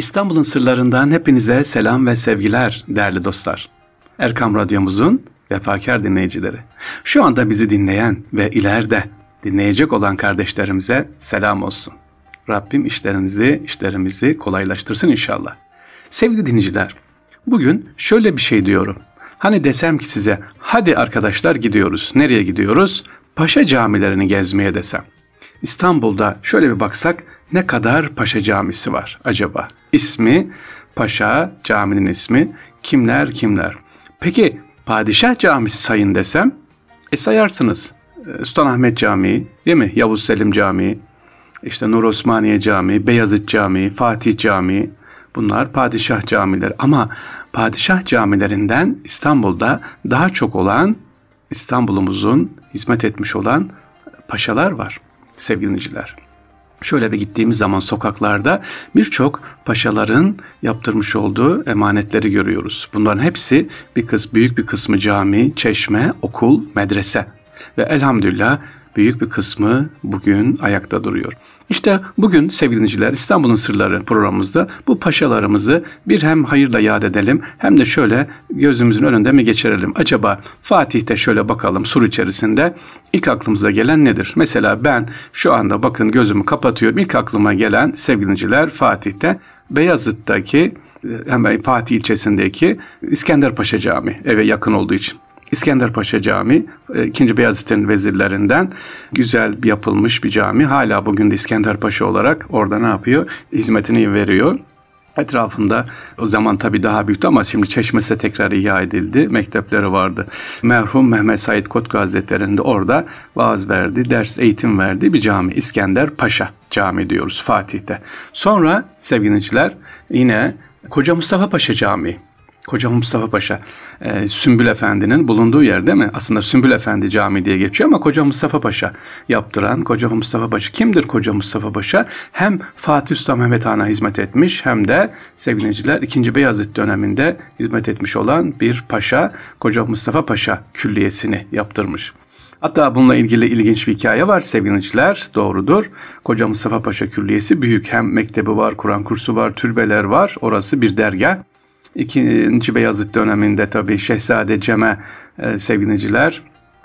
İstanbul'un sırlarından hepinize selam ve sevgiler değerli dostlar. Erkam Radyomuzun vefakar dinleyicileri. Şu anda bizi dinleyen ve ileride dinleyecek olan kardeşlerimize selam olsun. Rabbim işlerinizi, işlerimizi kolaylaştırsın inşallah. Sevgili dinleyiciler, bugün şöyle bir şey diyorum. Hani desem ki size, hadi arkadaşlar gidiyoruz. Nereye gidiyoruz? Paşa camilerini gezmeye desem. İstanbul'da şöyle bir baksak ne kadar Paşa Camisi var acaba? İsmi Paşa caminin ismi kimler kimler? Peki Padişah Camisi sayın desem e sayarsınız. E, Sultanahmet Camii değil mi? Yavuz Selim Camii, işte Nur Osmaniye Camii, Beyazıt Camii, Fatih Camii bunlar padişah camileri ama padişah camilerinden İstanbul'da daha çok olan İstanbul'umuzun hizmet etmiş olan paşalar var sevgili dinleyiciler. Şöyle bir gittiğimiz zaman sokaklarda birçok paşaların yaptırmış olduğu emanetleri görüyoruz. Bunların hepsi bir kız büyük bir kısmı cami, çeşme, okul, medrese ve elhamdülillah büyük bir kısmı bugün ayakta duruyor. İşte bugün sevgili dinleyiciler İstanbul'un Sırları programımızda bu paşalarımızı bir hem hayırla yad edelim hem de şöyle gözümüzün önünde mi geçirelim? Acaba Fatih'te şöyle bakalım sur içerisinde ilk aklımıza gelen nedir? Mesela ben şu anda bakın gözümü kapatıyorum. İlk aklıma gelen sevgili dinleyiciler Fatih'te Beyazıt'taki hemen Fatih ilçesindeki İskender Paşa Camii eve yakın olduğu için. İskender Paşa Camii, 2. E, Beyazıt'ın vezirlerinden güzel yapılmış bir cami. Hala bugün de İskender Paşa olarak orada ne yapıyor? Hizmetini veriyor. Etrafında o zaman tabii daha büyüktü ama şimdi Çeşmesi tekrar ihya edildi. Mektepleri vardı. Merhum Mehmet Said Kotku Hazretleri'nde orada vaaz verdi, ders eğitim verdi bir cami. İskender Paşa Cami diyoruz Fatih'te. Sonra sevgiliciler yine Koca Mustafa Paşa Camii. Koca Mustafa Paşa, e, Sümbül Efendi'nin bulunduğu yer değil mi? Aslında Sümbül Efendi Camii diye geçiyor ama Koca Mustafa Paşa yaptıran Koca Mustafa Paşa. Kimdir Koca Mustafa Paşa? Hem Fatih Sultan Mehmet Han'a hizmet etmiş hem de sevgiliciler 2. Beyazıt döneminde hizmet etmiş olan bir paşa Koca Mustafa Paşa külliyesini yaptırmış. Hatta bununla ilgili ilginç bir hikaye var sevgiliciler. Doğrudur. Koca Mustafa Paşa Külliyesi büyük. Hem mektebi var, Kur'an kursu var, türbeler var. Orası bir dergah. İkinci Beyazıt döneminde tabii Şehzade Cem'e e, sevgiliciler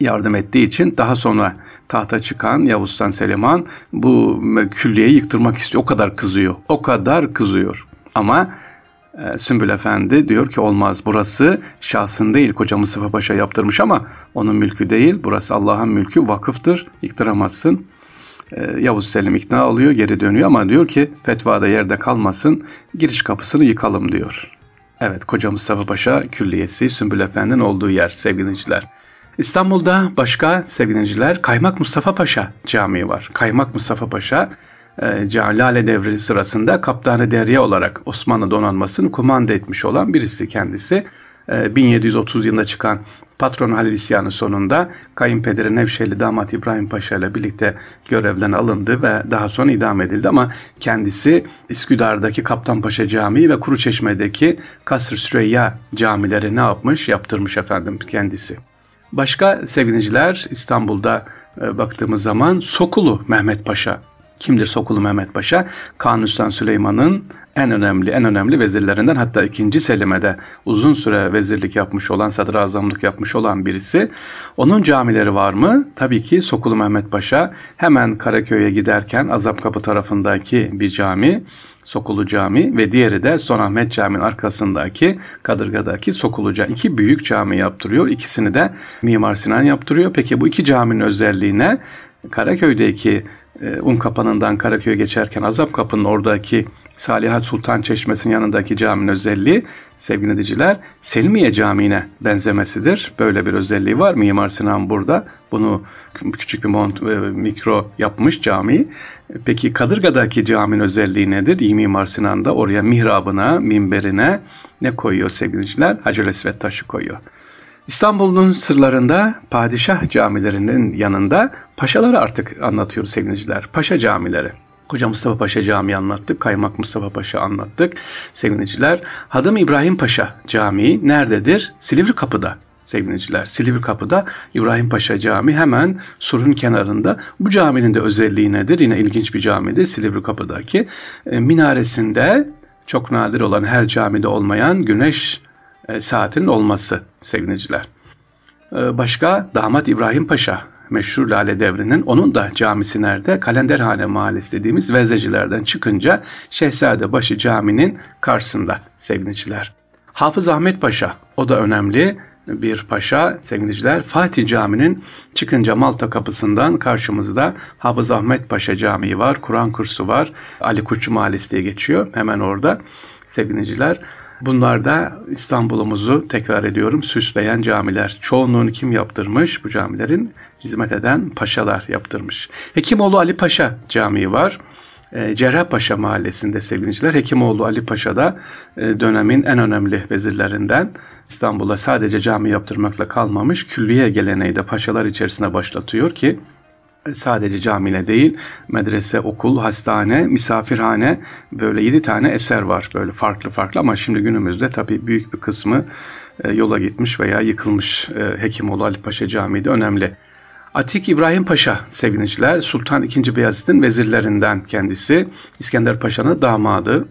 yardım ettiği için daha sonra tahta çıkan Yavuz Sultan Seliman bu külliyeyi yıktırmak istiyor. O kadar kızıyor. O kadar kızıyor. Ama e, Sümbül Efendi diyor ki olmaz burası şahsın değil Koca Mustafa Paşa yaptırmış ama onun mülkü değil. Burası Allah'ın mülkü vakıftır yıktıramazsın. E, Yavuz Selim ikna oluyor geri dönüyor ama diyor ki fetvada yerde kalmasın giriş kapısını yıkalım diyor. Evet, Koca Mustafa Paşa Külliyesi Sümbül Efendi'nin olduğu yer sevgiliciler. İstanbul'da başka sevgiliciler Kaymak Mustafa Paşa Camii var. Kaymak Mustafa Paşa e, Lale Devri sırasında Kaptanı Derya olarak Osmanlı donanmasını kumanda etmiş olan birisi kendisi. 1730 e, yılında çıkan Patron Halil İsyanı sonunda kayınpederi Nevşehirli damat İbrahim Paşa ile birlikte görevden alındı ve daha sonra idam edildi ama kendisi Üsküdar'daki Kaptanpaşa Camii ve Kuruçeşme'deki Kasr Süreyya camileri ne yapmış? Yaptırmış efendim kendisi. Başka sevgiliciler İstanbul'da e, baktığımız zaman Sokulu Mehmet Paşa Kimdir Sokulu Mehmet Paşa? Kanuni Süleyman'ın en önemli en önemli vezirlerinden hatta ikinci Selim'e uzun süre vezirlik yapmış olan, sadrazamlık yapmış olan birisi. Onun camileri var mı? Tabii ki Sokulu Mehmet Paşa hemen Karaköy'e giderken Azap Kapı tarafındaki bir cami. Sokulu Cami ve diğeri de Sultanahmet Camii'nin arkasındaki Kadırga'daki Sokulu Cami. İki büyük cami yaptırıyor. İkisini de Mimar Sinan yaptırıyor. Peki bu iki caminin özelliği ne? Karaköy'deki e, Un Kapanı'ndan Karaköy'e geçerken Azap Kapı'nın oradaki Salihat Sultan Çeşmesi'nin yanındaki caminin özelliği sevgili ediciler Selmiye Camii'ne benzemesidir. Böyle bir özelliği var. Mimar Sinan burada bunu küçük bir mont, e, mikro yapmış camiyi. Peki Kadırga'daki caminin özelliği nedir? İyi Mimar Sinan oraya mihrabına, minberine ne koyuyor sevgiliciler? Hacer Esvet taşı koyuyor. İstanbul'un sırlarında padişah camilerinin yanında paşaları artık anlatıyoruz sevgiliciler. Paşa camileri. Koca Mustafa Paşa Camii anlattık. Kaymak Mustafa Paşa anlattık. Sevgiliciler. Hadım İbrahim Paşa Camii nerededir? Silivri Kapı'da sevgiliciler. Silivri Kapı'da İbrahim Paşa Camii hemen surun kenarında. Bu caminin de özelliği nedir? Yine ilginç bir camidir Silivri Kapı'daki. E, minaresinde çok nadir olan her camide olmayan güneş e, saatinin olması seviniciler. E, başka damat İbrahim Paşa meşhur Lale Devri'nin onun da camisi nerede? Kalenderhane Mahallesi dediğimiz vezecilerden çıkınca Şehzadebaşı Camii'nin karşısında seviniciler. Hafız Ahmet Paşa o da önemli bir paşa sevgiliciler Fatih Camii'nin çıkınca Malta kapısından karşımızda Hafız Ahmet Paşa Camii var, Kur'an kursu var, Ali Kuşçu Mahallesi diye geçiyor hemen orada sevgiliciler. Bunlar da İstanbul'umuzu tekrar ediyorum süsleyen camiler. Çoğunluğunu kim yaptırmış bu camilerin? Hizmet eden paşalar yaptırmış. Hekimoğlu Ali Paşa Camii var. E, Cerrahpaşa mahallesinde sevgiliciler Hekimoğlu Ali Paşa da e, dönemin en önemli vezirlerinden İstanbul'a sadece cami yaptırmakla kalmamış külliye geleneği de paşalar içerisine başlatıyor ki e, sadece camiyle değil medrese, okul, hastane, misafirhane böyle yedi tane eser var böyle farklı farklı ama şimdi günümüzde tabii büyük bir kısmı yola gitmiş veya yıkılmış Hekimoğlu Ali Paşa Camii de önemli. Atik İbrahim Paşa sevgiliciler Sultan II. Beyazıt'ın vezirlerinden kendisi. İskender Paşa'nın damadı.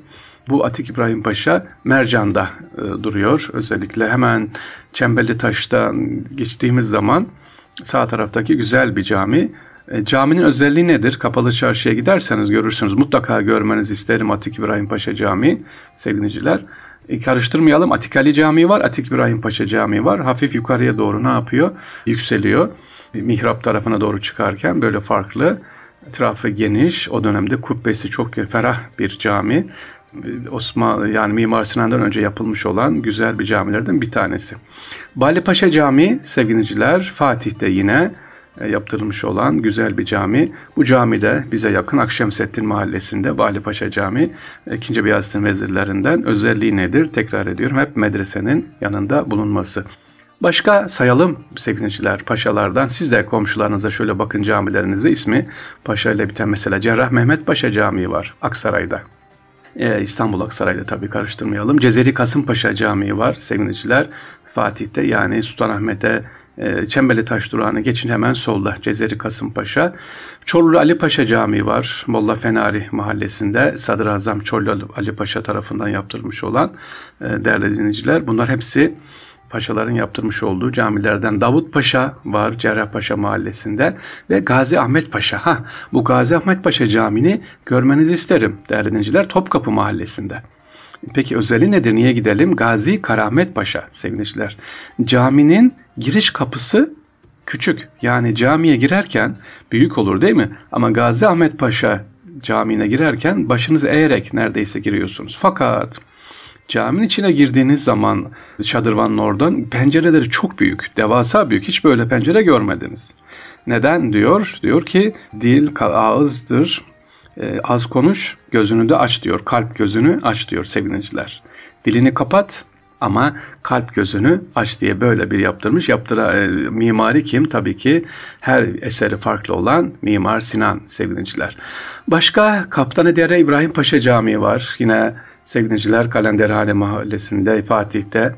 Bu Atik İbrahim Paşa Mercan'da e, duruyor. Özellikle hemen Çemberli Taş'ta geçtiğimiz zaman sağ taraftaki güzel bir cami. E, caminin özelliği nedir? Kapalı çarşıya giderseniz görürsünüz. Mutlaka görmenizi isterim Atik İbrahim Paşa Camii sevgiliciler. E, karıştırmayalım. Atik Ali Camii var, Atik İbrahim Paşa Camii var. Hafif yukarıya doğru ne yapıyor? Yükseliyor mihrap tarafına doğru çıkarken böyle farklı etrafı geniş o dönemde kubbesi çok ferah bir cami Osman yani Mimar Sinan'dan önce yapılmış olan güzel bir camilerden bir tanesi. Bali Paşa Camii sevgiliciler Fatih'te yine e, yaptırılmış olan güzel bir cami. Bu camide bize yakın Akşemseddin Mahallesi'nde Bali Paşa Camii 2. Beyazıt'ın vezirlerinden özelliği nedir? Tekrar ediyorum hep medresenin yanında bulunması. Başka sayalım sevgiliciler paşalardan. Siz de komşularınıza şöyle bakın camilerinizde ismi paşa ile biten mesela Cerrah Mehmet Paşa Camii var Aksaray'da. Ee, İstanbul Aksaray'da tabii karıştırmayalım. Cezeri Kasımpaşa Camii var sevgiliciler. Fatih'te yani Sultanahmet'e e, Çembeli Taş durağına geçin hemen solda Cezeri Kasımpaşa. Çorlu Ali Paşa Camii var. Molla Fenari mahallesinde Sadrazam Çorlu Ali Paşa tarafından yaptırılmış olan e, değerli dinleyiciler. Bunlar hepsi paşaların yaptırmış olduğu camilerden Davut Paşa var Cerrahpaşa mahallesinde ve Gazi Ahmet Paşa. Ha, bu Gazi Ahmet Paşa Camii'ni görmenizi isterim değerli dinleyiciler Topkapı mahallesinde. Peki özelliği nedir? Niye gidelim? Gazi Karamet Paşa sevgiliciler. Caminin giriş kapısı küçük. Yani camiye girerken büyük olur değil mi? Ama Gazi Ahmet Paşa camiine girerken başınızı eğerek neredeyse giriyorsunuz. Fakat Caminin içine girdiğiniz zaman şadırvanın oradan pencereleri çok büyük, devasa büyük. Hiç böyle pencere görmediniz. Neden diyor? Diyor ki dil ağızdır, e, az konuş, gözünü de aç diyor. Kalp gözünü aç diyor seviniciler. Dilini kapat ama kalp gözünü aç diye böyle bir yaptırmış. Yaptıra e, mimari kim? Tabii ki her eseri farklı olan Mimar Sinan sevgiliciler. Başka Kaptan Dere İbrahim Paşa Camii var. Yine Sevgiliciler Kalenderhane Mahallesi'nde Fatih'te.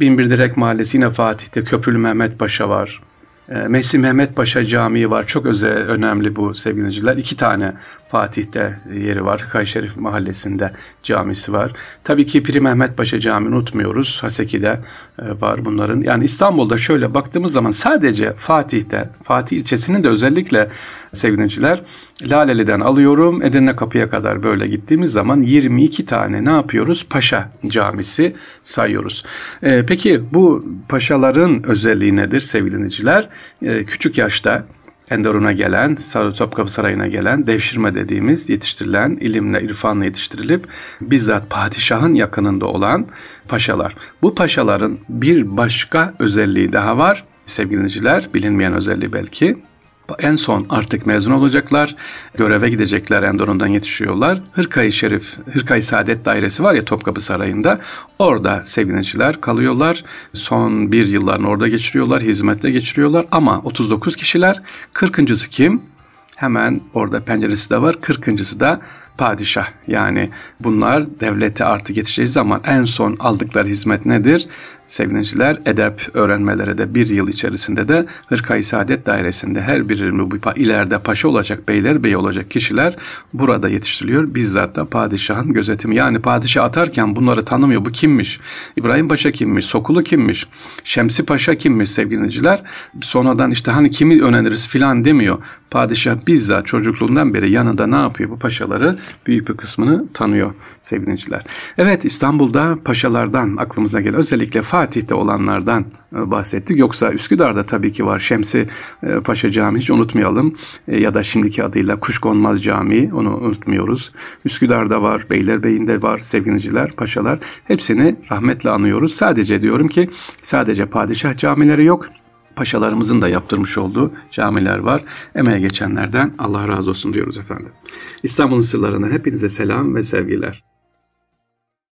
Binbir Direk Mahallesi yine Fatih'te Köprülü Mehmet Paşa var. E, Mesih Mehmet Paşa Camii var. Çok özel, önemli bu sevgiliciler. İki tane Fatih'te yeri var. Kayşerif Mahallesi'nde camisi var. Tabii ki Piri Mehmet Paşa Camii unutmuyoruz. Haseki'de e, var bunların. Yani İstanbul'da şöyle baktığımız zaman sadece Fatih'te, Fatih ilçesinin de özellikle sevgiliciler Laleli'den alıyorum Edirne Kapı'ya kadar böyle gittiğimiz zaman 22 tane ne yapıyoruz? Paşa camisi sayıyoruz. Ee, peki bu paşaların özelliği nedir sevgiliciler? Ee, küçük yaşta Enderun'a gelen, Topkapı Sarayı'na gelen, devşirme dediğimiz yetiştirilen, ilimle, irfanla yetiştirilip bizzat padişahın yakınında olan paşalar. Bu paşaların bir başka özelliği daha var sevgiliciler, bilinmeyen özelliği belki. En son artık mezun olacaklar. Göreve gidecekler. Endorun'dan yetişiyorlar. Hırkayı Şerif, Hırkayı Saadet Dairesi var ya Topkapı Sarayı'nda. Orada sevineciler kalıyorlar. Son bir yıllarını orada geçiriyorlar. Hizmette geçiriyorlar. Ama 39 kişiler. 40.sı kim? Hemen orada penceresi de var. 40.sı da padişah. Yani bunlar devlete artık yetişeceği zaman en son aldıkları hizmet nedir? Sevgiliciler edep öğrenmelere de bir yıl içerisinde de Hırkayı Saadet Dairesi'nde her biri ileride paşa olacak, beyler bey olacak kişiler burada yetiştiriliyor. Bizzat da padişahın gözetimi. Yani padişah atarken bunları tanımıyor. Bu kimmiş? İbrahim Paşa kimmiş? Sokulu kimmiş? Şemsi Paşa kimmiş sevgiliciler? Sonradan işte hani kimi öneririz filan demiyor. Padişah bizzat çocukluğundan beri yanında ne yapıyor? Bu paşaları büyük bir kısmını tanıyor sevgiliciler. Evet İstanbul'da paşalardan aklımıza gelen özellikle Fatih'te olanlardan e, bahsettik. Yoksa Üsküdar'da tabii ki var. Şemsi e, Paşa Camii hiç unutmayalım. E, ya da şimdiki adıyla Kuşkonmaz Camii onu unutmuyoruz. Üsküdar'da var, Beylerbeyi'nde var sevgiliciler, paşalar. Hepsini rahmetle anıyoruz. Sadece diyorum ki sadece padişah camileri yok paşalarımızın da yaptırmış olduğu camiler var. Emeğe geçenlerden Allah razı olsun diyoruz efendim. İstanbul'un sırlarından hepinize selam ve sevgiler.